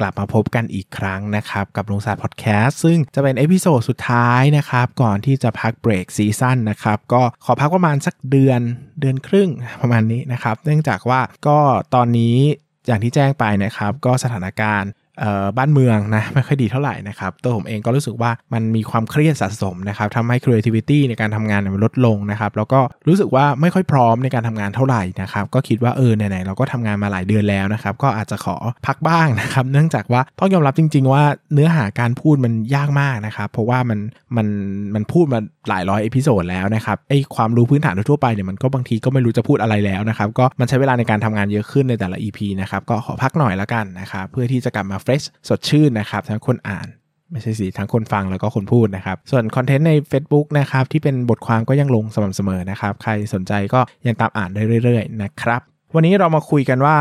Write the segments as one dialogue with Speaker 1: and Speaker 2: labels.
Speaker 1: กลับมาพบกันอีกครั้งนะครับ กับลงศาสตร์พอดแคสต์ซึ่งจะเป็น episode สุดท้ายนะครับ ก่อนที่จะพักเบรก season นะครับ ก็ขอพักประมาณสักเดือนเดือนครึ่งประมาณนี้นะครับ เนื่องจากว่าก็ตอนนี้อย่างที่แจ้งไปนะครับ ก็สถานการณ์ บ้านเมืองนะไม่ค่อยดีเท่าไหร่นะครับตัวผมเองก็รู้สึกว่ามันมีความเครียดสะสมนะครับทำให้ creativity ในการทำงานมันลดลงนะครับแล้วก็รู้สึกว่าไม่ค่อยพร้อมในการทำงานเท่าไหร่นะครับก็คิดว่าเออไหนๆเราก็ทำงานมาหลายเดือนแล้วนะครับก็อาจจะขอพักบ้างนะครับเนื่องจากว่าต้องยอมรับจริง ๆ ว่าเนื้อหาการพูดมันยากมากนะครับเพราะว่ามันมันมันพูดมาหลายร้อย episode แล้วนะครับไอความรู้พื้นฐานทั่วไปเนี่ยมันก็บางทีก็ไม่รู้จะพูดอะไรแล้วนะครับก็มันใช้เวลาในการทำงานเยอะขึ้นในแต่ละ EP นะครับก็ขอพักหน่อยละกันนะครับเพื่อที่จะกลับมา fresh สดชื่นนะครับทั้งคนอ่านไม่ใช่สิทั้งคนฟังแล้วก็คนพูดนะครับ ส่วน content ใน Facebook นะครับ ที่เป็นบทความก็ยังลงสม่ำเสมอนะครับ ใครสนใจก็ยังตามอ่านได้เรื่อยๆนะครับ วันนี้เรามาคุยกันว่า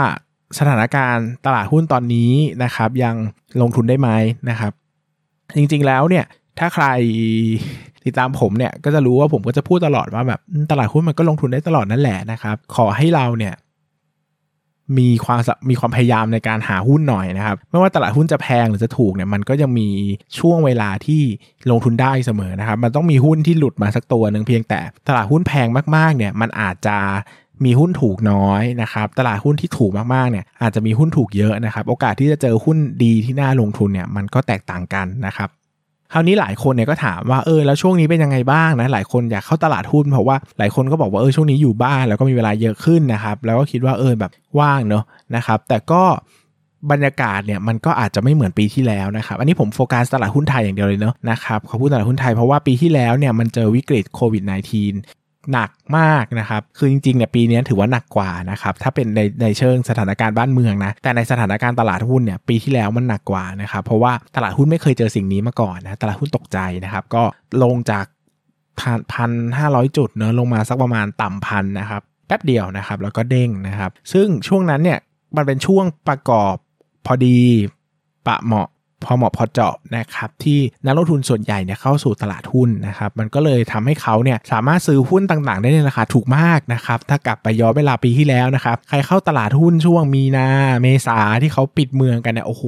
Speaker 1: สถานการณ์ตลาดหุ้นตอนนี้นะครับ ยังลงทุนได้ไหมนะครับ จริงๆแล้วเนี่ย ถ้าใครติดตามผมเนี่ยก็จะรู้ว่าผมก็จะพูดตลอดว่าแบบตลาดหุ้นมันก็ลงทุนได้ตลอดนั่นแหละนะครับ ขอให้เราเนี่ย มีความมีความพยายามในการหาหุ้นหน่อยนะครับ ไม่ว่าตลาดหุ้นจะแพงหรือจะถูกเนี่ยมันก็ยังมีช่วงเวลาที่ลงทุนได้เสมอนะครับ มันต้องมีหุ้นที่หลุดมาสักตัวหนึ่งเพียงแต่ตลาดหุ้นแพงมากๆเนี่ยมันอาจจะมีหุ้นถูกน้อยนะครับ ตลาดหุ้นที่ถูกมากๆเนี่ยอาจจะมีหุ้นถูกเยอะนะครับ โอกาสที่จะเจอหุ้นดีที่น่าลงทุนเนี่ยมันก็แตกต่างกันนะครับ คราวนี้หลายคนเนี่ยก็ถามว่าเออแล้วช่วงนี้เป็นยังไงบ้างนะหลายคนอยากเข้าตลาดหุ้นเพราะว่าหลายคนก็บอกว่าเออช่วงนี้อยู่บ้านแล้วก็มีเวลาเยอะขึ้นนะครับแล้วก็คิดว่าเออแบบว่างเนาะนะครับแต่ก็บรรยากาศเนี่ยมันก็อาจจะไม่เหมือนปีที่แล้วนะครับ อันนี้ผมโฟกัสตลาดหุ้นไทยอย่างเดียวเลยเนาะนะครับเขาพูดตลาดหุ้นไทยเพราะว่าปีที่แล้วเนี่ยมันเจอวิกฤตโควิด -19 หนักมากนะครับ คือจริงๆเนี่ยปีนี้ถือว่าหนักกว่านะครับ ถ้าเป็นในในเชิงสถานการณ์บ้านเมืองนะ แต่ในสถานการณ์ตลาดหุ้นเนี่ยปีที่แล้วมันหนักกว่านะครับ เพราะว่าตลาดหุ้นไม่เคยเจอสิ่งนี้มาก่อนนะ ตลาดหุ้นตกใจนะครับ ก็ลงจากพันห้าร้อยจุดเนอะลงมาสักประมาณต่ำพันนะครับ แป๊บเดียวนะครับ แล้วก็เด้งนะครับ ซึ่งช่วงนั้นเนี่ยมันเป็นช่วงประกอบพอดีปะเหมาะ พอเหมาะพอเจาะนะครับที่นักลงทุนส่วนใหญ่เนี่ยเข้าสู่ตลาดหุ้นนะครับมันก็เลยทำให้เขาเนี่ยสามารถซื้อหุ้นต่างๆ ได้ในราคาถูกมากนะครับถ้ากลับไปย้อนเวลาปีที่แล้วนะครับใครเข้าตลาดหุ้นช่วงมีนาเมษาที่เขาปิดเมืองกันเนี่ยโอ้โห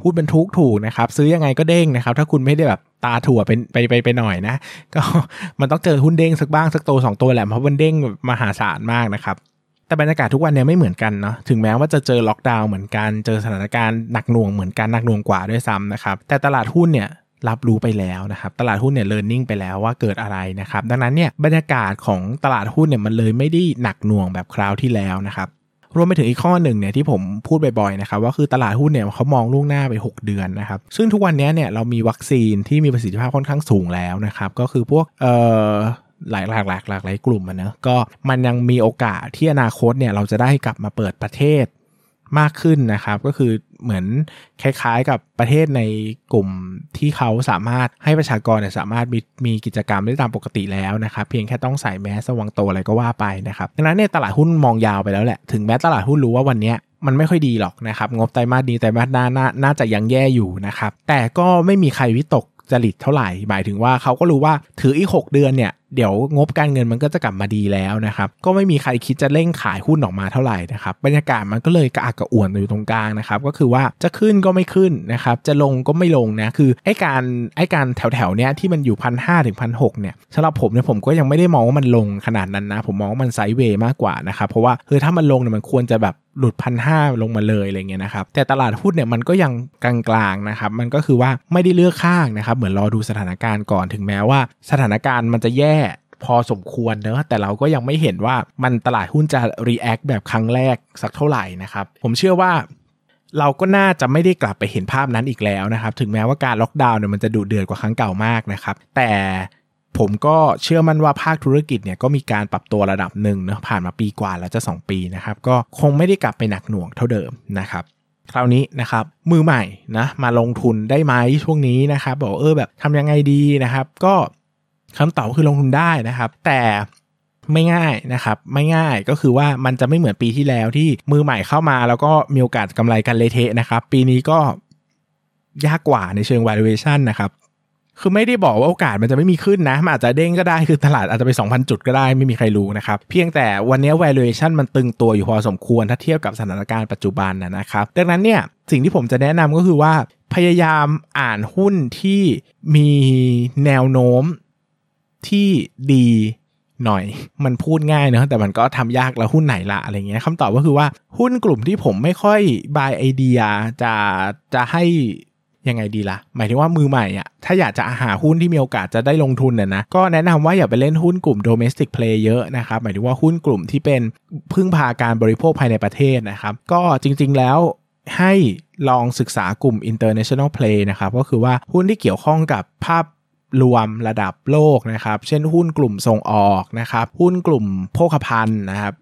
Speaker 1: พูดเป็นทุกถูกนะครับซื้อยังไงก็เด้งนะครับถ้าคุณไม่ได้แบบตาถั่วเป็นไปไปไปหน่อยนะ ก็มันต้องเจอหุ้นเด้งสักบ้างสักโตสองตัวแหละเพราะมันเด้งมหาศาลมากนะครับ แต่บรรยากาศทุกวันเนี่ยไม่เหมือนกันเนาะถึงแม้ว่าจะเจอล็อกดาวน์เหมือนกันเจอสถานการณ์หนักหน่วงเหมือนกันหนักหน่วงกว่าด้วยซ้ำนะครับแต่ตลาดหุ้นเนี่ยรับรู้ไปแล้วนะครับ ตลาดหุ้นเนี่ยเลิร์นนิ่งไปแล้วว่าเกิดอะไรนะครับ ดังนั้นเนี่ยบรรยากาศของตลาดหุ้นเนี่ยมันเลยไม่ได้หนักหน่วงแบบคราวที่แล้วนะครับรวมไปถึงอีกข้อหนึ่งเนี่ยที่ผมพูดบ่อยๆนะครับว่าคือตลาดหุ้นเนี่ยเขามองล่วงหน้าไป 6 เดือนนะครับ ซึ่งทุกวันนี้เนี่ยเรามีวัคซีนที่มีประสิทธิภาพค่อนข้างสูงแล้วนะครับ ก็คือพวกเอ่อ หลายหลากหลากหลากหลายกลุ่มนะก็มันยังมีโอกาสที่อนาคตเนี่ยเราจะได้กลับมาเปิดประเทศมากขึ้นนะครับ ก็คือเหมือนคล้ายๆกับประเทศในกลุ่มที่เขาสามารถให้ประชากรเนี่ยสามารถมีมีกิจกรรมได้ตามปกติแล้วนะครับ เพียงแค่ต้องใส่แมสระวังตัวอะไรก็ว่าไปนะครับดังนั้นเนี่ยตลาดหุ้นมองยาวไปแล้วแหละถึงแม้ตลาดหุ้นรู้ว่าวันนี้มันไม่ค่อยดีหรอกนะครับ งบไตรมาสดีไตรมาสหน้าน่าจะยังแย่อยู่นะครับ แต่ก็ไม่มีใครวิตกจริตเท่าไหร่ หมายถึงว่าเขาก็รู้ว่าถืออีก 6 เดือนเนี่ย เดี๋ยวงบการเงินมันก็จะกลับมาดีแล้วนะครับ ก็ไม่มีใครคิดจะเร่งขายหุ้นออกมาเท่าไหร่นะครับ บรรยากาศมันก็เลยกระอักกระอ่วนอยู่ตรงกลางนะครับ ก็คือว่าจะขึ้นก็ไม่ขึ้นนะครับ จะลงก็ไม่ลงนะ คือไอ้การไอ้การแถวๆเนี้ยที่มันอยู่พันห้าถึงพันหกเนี่ยสำหรับผมเนี่ยผมก็ยังไม่ได้มองว่ามันลงขนาดนั้นนะ ผมมองว่ามันไซด์เวย์มากกว่านะครับ เพราะว่าคือถ้ามันลงเนี่ยมันควรจะแบบ หลุดพันห้าลงมาเลยอะไรเงี้ยนะครับแต่ตลาดหุ้นเนี่ยมันก็ยังกลางๆนะครับมันก็คือว่าไม่ได้เลือกข้างนะครับเหมือนรอดูสถานการณ์ก่อนถึงแม้ว่า สถานการณ์มันจะแย่พอสมควรเนอะแต่เราก็ยังไม่เห็นว่ามันตลาดหุ้นจะ react แบบครั้งแรกสักเท่าไหร่นะครับผมเชื่อว่าเราก็น่าจะไม่ได้กลับไปเห็นภาพนั้นอีกแล้วนะครับ ถึงแม้ว่าการล็อกดาวน์เนี่ยมันจะดุเดือดกว่าครั้งเก่ามากนะครับ แต่ ผมก็เชื่อมั่นว่าภาคธุรกิจเนี่ยก็มีการปรับตัวระดับหนึ่งเนะผ่านมาปีกว่าแล้วจะ 2 ปีนะครับ ก็คงไม่ได้กลับไปหนักหน่วงเท่าเดิมนะครับคราวนี้นะครับมือใหม่นะมาลงทุนได้ไหมช่วงนี้นะครับบอกเออแบบทำยังไงดีนะครับ ก็คำตอบคือลงทุนได้นะครับ แต่ไม่ง่ายนะครับ ไม่ง่ายก็คือว่ามันจะไม่เหมือนปีที่แล้วที่มือใหม่เข้ามาแล้วก็มีโอกาสกำไรกันเลเทะนะครับ ปีนี้ก็ยากกว่าในเชิง valuation นะครับ คือไม่ได้บอกว่าโอกาสมันจะไม่มีขึ้นนะมันอาจจะเด้งก็ได้คือตลาดอาจจะไป 2,000 จุดก็ได้ไม่มีใครรู้นะครับ เพียงแต่วันนี้ valuation มันตึงตัวอยู่พอสมควรถ้าเทียบกับสถานการณ์ปัจจุบันนะครับ ดังนั้นเนี่ยสิ่งที่ผมจะแนะนำก็คือว่า พยายามอ่านหุ้นที่มีแนวโน้มที่ดีหน่อย มันพูดง่ายนะแต่มันก็ทำยากแล้วหุ้นไหนละอะไรเงี้ยคำตอบก็คือว่าหุ้นกลุ่มที่ผมไม่ค่อยบายไอเดียจะจะให้ ยังไงดีละ่ะ หมายถึงว่ามือใหม่อะถ้าอยากจะหาหุ้นที่มีโอกาสจะได้ลงทุนน่ยนะก็แนะนำว่าอย่าไปเล่นหุ้นกลุ่ม domestic play เยอะนะครับ หมายถึงว่าหุ้นกลุ่มที่เป็นพึ่งพาการบริโภคภายในประเทศนะครับ ก็จริง ๆแล้วให้ลองศึกษากลุ่ม international play นะครับ ก็คือว่าหุ้นที่เกี่ยวข้องกับภาพรวมระดับโลกนะครับ เช่นหุ้นกลุ่มส่งออกนะครับ หุ้นกลุ่มโภคภัณฑ์นะครับ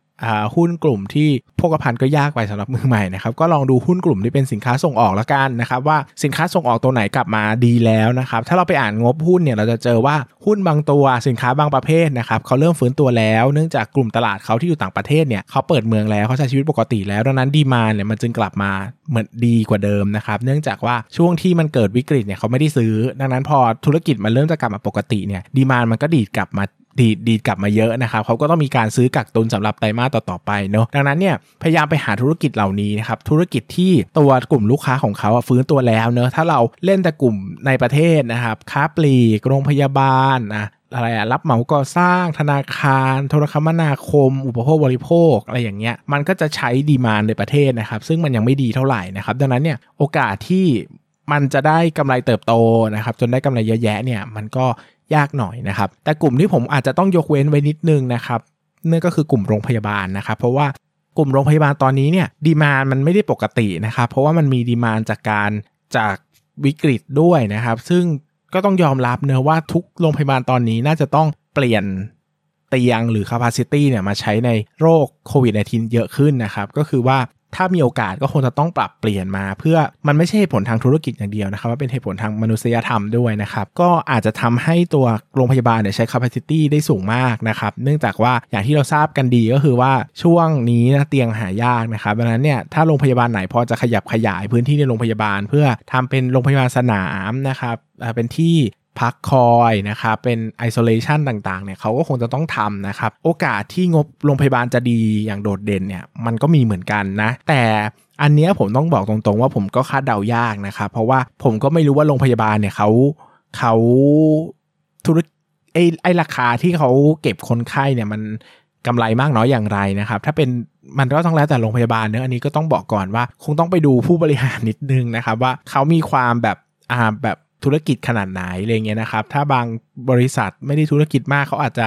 Speaker 1: หุ้นกลุ่มที่พกพันก็ยากไปสำหรับมือใหม่นะครับก็ลองดูหุ้นกลุ่มที่เป็นสินค้าส่งออกล้วกันนะครับว่าสินค้าส่งออกตัวไหนกลับมาดีแล้วนะครับถ้าเราไปอ่านงบหุ้นเนี่ยเราจะเจอว่าหุ้นบางตัวสินค้าบางประเภทนะครับเขาเริ่มฟื้นตัวแล้วเนื่องจากกลุ่มตลาดเขาที่อยู่ต่างประเทศเนี่ยเขาเปิดเมืองแล้วเขาใช้ชีวิตปกติแล้วดังนั้นดีมาเนี่ยมันจึงกลับมาเหมือนดีกว่าเดิมนะครับเนื่องจากว่าช่วงที่มันเกิดวิกฤตเนี่ยเขาไม่ได้ซื้อ ดังนั้นพอธุรกิจมันเริ่มจะกลับมาปกติเนี่ยดีมานมันก็ดีดกลับมา ดีดีกลับมาเยอะนะครับเขาก็ต้องมีการซื้อกักตุนสำหรับไตรมาสต่อๆไปเนาะดังนั้นเนี่ยพยายามไปหาธุรกิจเหล่านี้นะครับธุรกิจที่ตัวกลุ่มลูกค้าของเขาฟื้นตัวแล้วเนาะถ้าเราเล่นแต่กลุ่มในประเทศนะครับค้าปลีกโรงพยาบาลนะอะไรอะรับเหมาก่อสร้างธนาคาร โทรคมนาคม อุปโภคบริโภค อะไรอย่างเงี้ย มันก็จะใช้ดีมานในประเทศนะครับ ซึ่งมันยังไม่ดีเท่าไหร่นะครับ ดังนั้นเนี่ยโอกาสที่มันจะได้กำไรเติบโตนะครับ จนได้กำไรเยอะแยะเนี่ยมันก็ ยากหน่อยนะครับ แต่กลุ่มที่ผมอาจจะต้องยกเว้นไว้นิดนึงนะครับนั่นก็คือกลุ่มโรงพยาบาลนะครับ เพราะว่ากลุ่มโรงพยาบาลตอนนี้เนี่ยดีมานมันไม่ได้ปกตินะครับ เพราะว่ามันมีดีมานจากการจากวิกฤตด้วยนะครับ ซึ่งก็ต้องยอมรับเนะว่าทุกโรงพยาบาลตอนนี้น่าจะต้องเปลี่ยนเตียงหรือ capacity เนี่ยมาใช้ในโรคโควิด -19 เยอะขึ้นนะครับ ก็คือว่า ถ้ามีโอกาสก็คงจะต้องปรับเปลี่ยนมา เพื่อมันไม่ใช่เหตุผลทางธุรกิจอย่างเดียวนะครับว่าเป็นเหตุผลทางมนุษยธรรมด้วยนะครับ ก็อาจจะทำให้ตัวโรงพยาบาลเนี่ยใช้ capacity ได้สูงมากนะครับ เนื่องจากว่าอย่างที่เราทราบกันดีก็คือว่าช่วงนี้นะเตียงหายากนะครับดังนั้นเนี่ยถ้าโรงพยาบาลไหนพอจะขยับขยายพื้นที่ในโรงพยาบาล เพื่อทำเป็นโรงพยาบาลสนามนะครับเป็นที่ พักคอยนะครับเป็นไอโซเลชันต่างๆเนี่ยเขาก็คงจะต้องทำนะครับโอกาสที่งบโรงพยาบาลจะดีอย่างโดดเด่นเนี่ยมันก็มีเหมือนกันนะ แต่อันนี้ผมต้องบอกตรงๆว่าผมก็คาดเดายากนะครับเพราะว่าผมก็ไม่รู้ว่าโรงพยาบาลเนี่ยเขาเขาธุรไอไอราคาที่เขาเก็บคนไข้เนี่ยมันกำไรมากน้อยอย่างไรนะครับ ถ้าเป็นมันก็ต้องแล้วแต่โรงพยาบาลเนอะอันนี้ก็ต้องบอกก่อนว่า คงต้องไปดูผู้บริหารนิดนึงนะครับ ว่าเขามีความแบบอ่าแบบ ธุรกิจขนาดไหนอะไรเงี้ยนะครับ ถ้าบางบริษัทไม่ได้ธุรกิจมากเขาอาจจะ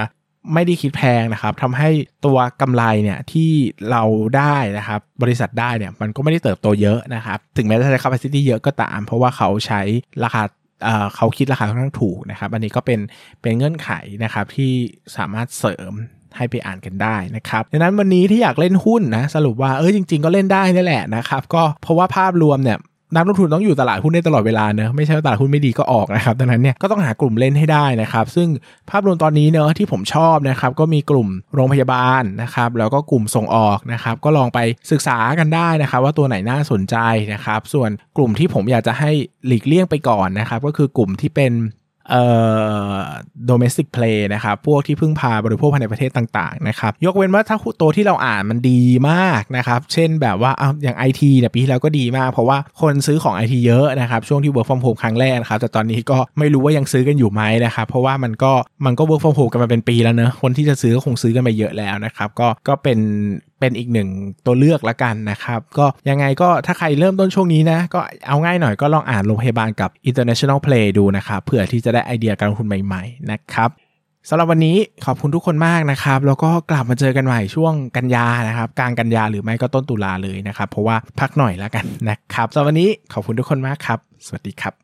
Speaker 1: ไม่ได้คิดแพงนะครับทำให้ตัวกำไรเนี่ยที่เราได้นะครับ บริษัทได้เนี่ยมันก็ไม่ได้เติบโตเยอะนะครับ ถึงแม้จะใช้ capacity เยอะก็ตาม เพราะว่าเขาใช้ราคาเขาคิดราคาค่อนข้างถูกนะครับ อันนี้ก็เป็นเป็นเงื่อนไขนะครับที่สามารถเสริมให้ไปอ่านกันได้นะครับดังนั้นวันนี้ที่อยากเล่นหุ้นนะสรุปว่าเออจริง ๆ ก็เล่นได้นี่แหละนะครับ ก็เพราะว่าภาพรวมเนี่ย นักลงทุนต้องอยู่ตลาดหุ้นได้ตลอดเวลาเนอะไม่ใช่ตลาดหุ้นไม่ดีก็ออกนะครับดังนั้นเนี่ยก็ต้องหากลุ่มเล่นให้ได้นะครับ ซึ่งภาพรวมตอนนี้เนอะที่ผมชอบนะครับก็มีกลุ่มโรงพยาบาลนะครับแล้วก็กลุ่มส่งออกนะครับก็ลองไปศึกษากันได้นะครับ ว่าตัวไหนน่าสนใจนะครับ ส่วนกลุ่มที่ผมอยากจะให้หลีกเลี่ยงไปก่อนนะครับ ก็คือกลุ่มที่เป็น เอ่อ domestic play นะครับ พวกที่พึ่งพาบริโภคภายในประเทศต่างๆนะครับ ยกเว้นว่าถ้าตัวที่เราอ่านมันดีมากนะครับ เช่นแบบว่าอย่าง IT เนี่ยปีที่แล้วก็ดีมาก เพราะว่าคนซื้อของ IT เยอะนะครับ ช่วงที่ work from home ครั้งแรกนะครับ แต่ตอนนี้ก็ไม่รู้ว่ายังซื้อกันอยู่ไหมนะครับ เพราะว่ามันก็มันก็ work from home กันมาเป็นปีแล้วเนอะคนที่จะซื้อก็คงซื้อกันไปเยอะแล้วนะครับ ก็ก็เป็น เป็นอีกหนึ่งตัวเลือกละกันนะครับ ก็ยังไงก็ถ้าใครเริ่มต้นช่วงนี้นะ ก็เอาง่ายหน่อยก็ลองอ่านโรงพยาบาลกับ international play ดูนะครับเผื่อที่จะได้ไอเดียการลงทุนใหม่ๆนะครับสำหรับวันนี้ขอบคุณทุกคนมากนะครับ แล้วก็กลับมาเจอกันใหม่ช่วงกันยานะครับ กลางกันยาหรือไม่ก็ต้นตุลาเลยนะครับ เพราะว่าพักหน่อยแล้วกันนะครับสำหรับวันนี้ขอบคุณทุกคนมากครับ สวัสดีครับ